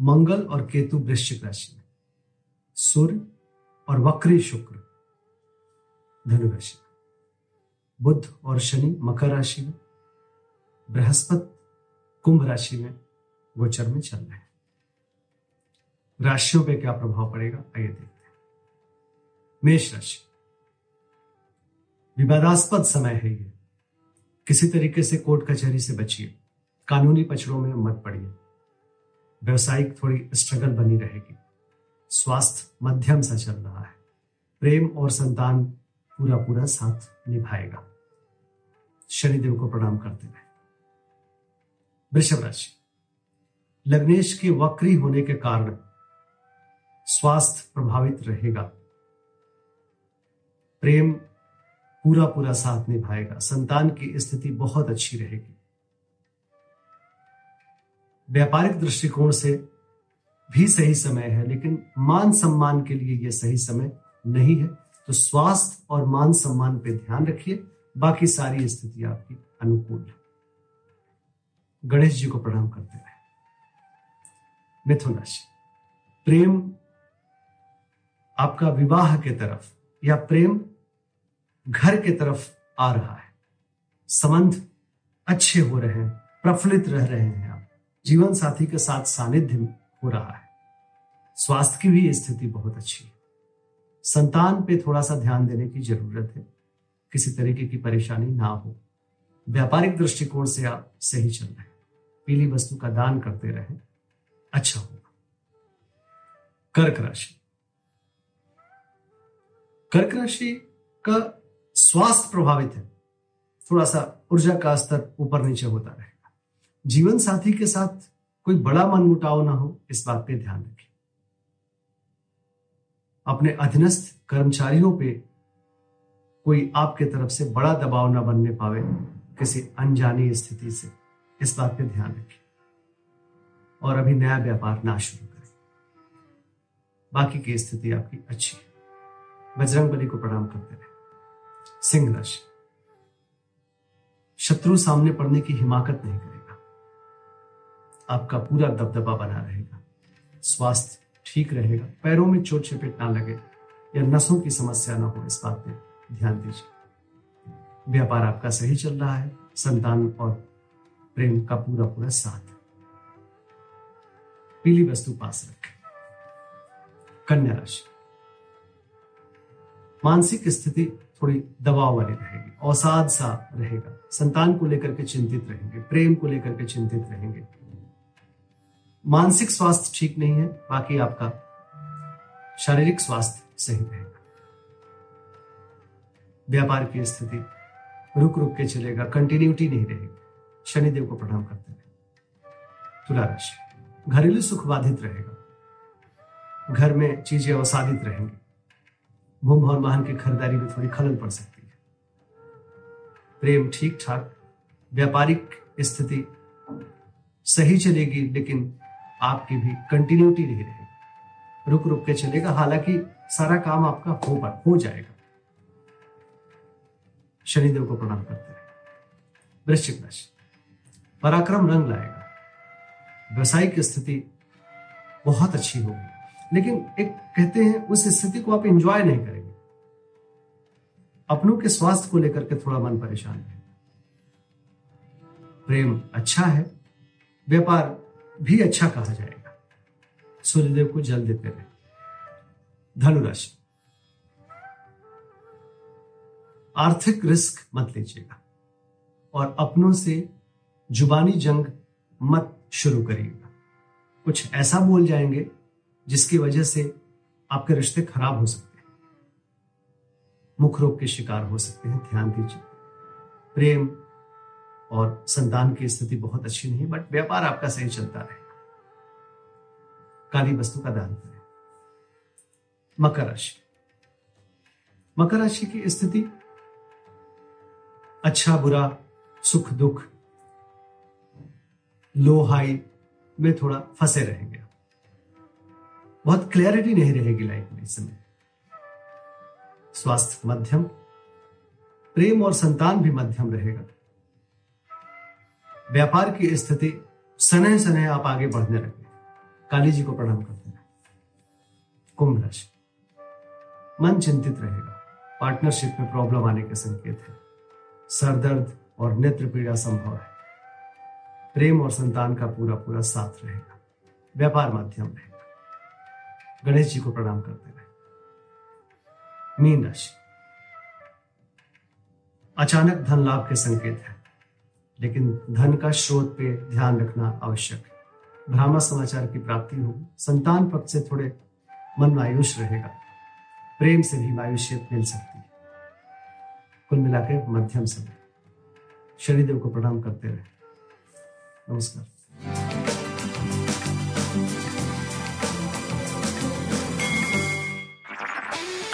मंगल और केतु वृश्चिक राशि में। सूर्य और वक्री शुक्र। धनु राशि में। बुध और शनि मकर राशि में। बृहस्पति कुंभ राशि में गोचर में चल रहे हैं। राशियों पे क्या प्रभाव पड़ेगा, आइए देखते हैं। मेष राशि। विवादास्पद समय है ये। किसी तरीके से कोर्ट कचहरी से बचिए। कानूनी पचड़ों में मत पड़िए। व्यवसायिक थोड़ी स्ट्रगल बनी रहेगी। स्वास्थ्य मध्यम सा चल रहा है। प्रेम और संतान पूरा पूरा साथ निभाएगा। शनिदेव को प्रणाम करते रहे वृषभ राशि। लग्नेश के वक्री होने के कारण स्वास्थ्य प्रभावित रहेगा। प्रेम पूरा पूरा साथ निभाएगा। संतान की स्थिति बहुत अच्छी रहेगी। व्यापारिक दृष्टिकोण से भी सही समय है, लेकिन मान सम्मान के लिए यह सही समय नहीं है। तो स्वास्थ्य और मान सम्मान पे ध्यान रखिए, बाकी सारी स्थिति आपकी अनुकूल है। गणेश जी को प्रणाम करते रहे। मिथुन राशि, प्रेम आपका विवाह के तरफ़ या प्रेम घर के तरफ़ आ रहा है। संबंध अच्छे हो रहे हैं, प्रफुल्लित रह रहे हैं आप। जीवन साथी के साथ सानिध्य हो रहा है। स्वास्थ्य की भी स्थिति बहुत अच्छी है। संतान पे थोड़ा सा ध्यान देने की ज़रूरत है। किसी तरीके की परेशानी ना हो। व्यापारिक दृष्टिकोण से आप सही चल रहे पीली वस्तु का दान करते रहे। अच्छा होगा। कर्क राशि। कर्क राशि का स्वास्थ्य प्रभावित है। थोड़ा सा ऊर्जा का स्तर ऊपर नीचे होता रहेगा जीवन साथी के साथ कोई बड़ा मनमुटाव ना हो, इस बात पे ध्यान रखें। अपने अधीनस्थ कर्मचारियों पे कोई आपके तरफ़ से बड़ा दबाव ना बनने पावे, किसी अनजानी स्थिति से, इस बात पे ध्यान रखें। और अभी नया व्यापार ना शुरू करें। बाकी की स्थिति आपकी अच्छी है। बजरंग बली को प्रणाम करते रहे। सिंह राशि। शत्रु सामने पड़ने की हिमाकत नहीं करेगा। आपका पूरा दबदबा बना रहेगा। स्वास्थ्य ठीक रहेगा। पैरों में चोट चपेट ना लगे या नसों की समस्या ना हो, इस बात पे ध्यान दीजिए। व्यापार आपका सही चल रहा है। संतान और प्रेम का पूरा पूरा साथ। पीली वस्तु पास रखें। कन्या राशि। मानसिक स्थिति थोड़ी दबाव वाली रहेगी। अवसाद सा रहेगा। संतान को लेकर के चिंतित रहेंगे। प्रेम को लेकर के चिंतित रहेंगे। मानसिक स्वास्थ्य ठीक नहीं है, बाकी आपका शारीरिक स्वास्थ्य सही रहेगा व्यापार की स्थिति रुक रुक के चलेगा कंटिन्यूटी नहीं रहेगी। शनिदेव को प्रणाम करते रहे तुला राशि घरेलू सुख बाधित रहेगा। घर में चीज़ें अवसादित रहेंगी। भूम और वाहन की खरीदारी में थोड़ी खलल पड़ सकती है। प्रेम ठीक ठाक व्यापारिक स्थिति सही चलेगी, लेकिन आपकी भी कंटिन्यूटी नहीं रहेगी रुक रुक के चलेगा। हालाँकि सारा काम आपका हो हो जाएगा। शनिदेव को प्रणाम करते हैं। वृश्चिक राशि। पराक्रम रंग लाएगा। व्यवसायिक स्थिति बहुत अच्छी होगी। लेकिन एक कहते हैं, उस स्थिति को आप एंजॉय नहीं करेंगे। अपनों के स्वास्थ्य को लेकर के थोड़ा मन परेशान है। प्रेम अच्छा है। व्यापार भी अच्छा कहा जाएगा। सूर्यदेव को जल देते रहे। धनुराशि। आर्थिक रिस्क मत लीजिएगा और अपनों से जुबानी जंग मत शुरू करिएगा। कुछ ऐसा बोल जाएँगे जिसकी वजह से आपके रिश्ते खराब हो सकते हैं। मुख रोग के शिकार हो सकते हैं, ध्यान दीजिए। प्रेम और संतान की स्थिति बहुत अच्छी नहीं बट व्यापार आपका सही चलता रहेगा काली वस्तु का दान करें। मकर राशि। मकर राशि की स्थिति अच्छा बुरा, सुख, दुख लो हाई में थोड़ा फंसे रहेंगे। बहुत क्लैरिटी नहीं रहेगी लाइफ में इस समय। स्वास्थ्य मध्यम, प्रेम और संतान भी मध्यम रहेगा। व्यापार की स्थिति सनह सनह आप आगे बढ़ने लगे काली जी को प्रणाम करते हैं। कुंभ राशि। मन चिंतित रहेगा। पार्टनरशिप में प्रॉब्लम आने के संकेत है। सरदर्द और नेत्र पीड़ा संभव है। प्रेम और संतान का पूरा पूरा साथ रहेगा। व्यापार माध्यम रहेगा। गणेश जी को प्रणाम करते रहे मीन राशि। अचानक धन लाभ के संकेत है। लेकिन धन का स्रोत पे ध्यान रखना आवश्यक है। भ्रामा समाचार की प्राप्ति होगी संतान पक्ष से थोड़े मन मायूस रहेगा। प्रेम से भी मायूसियत मिल सकती है। कुल मिलाकर मध्यम समय। शनिदेव को प्रणाम करते रहे। नमस्कार।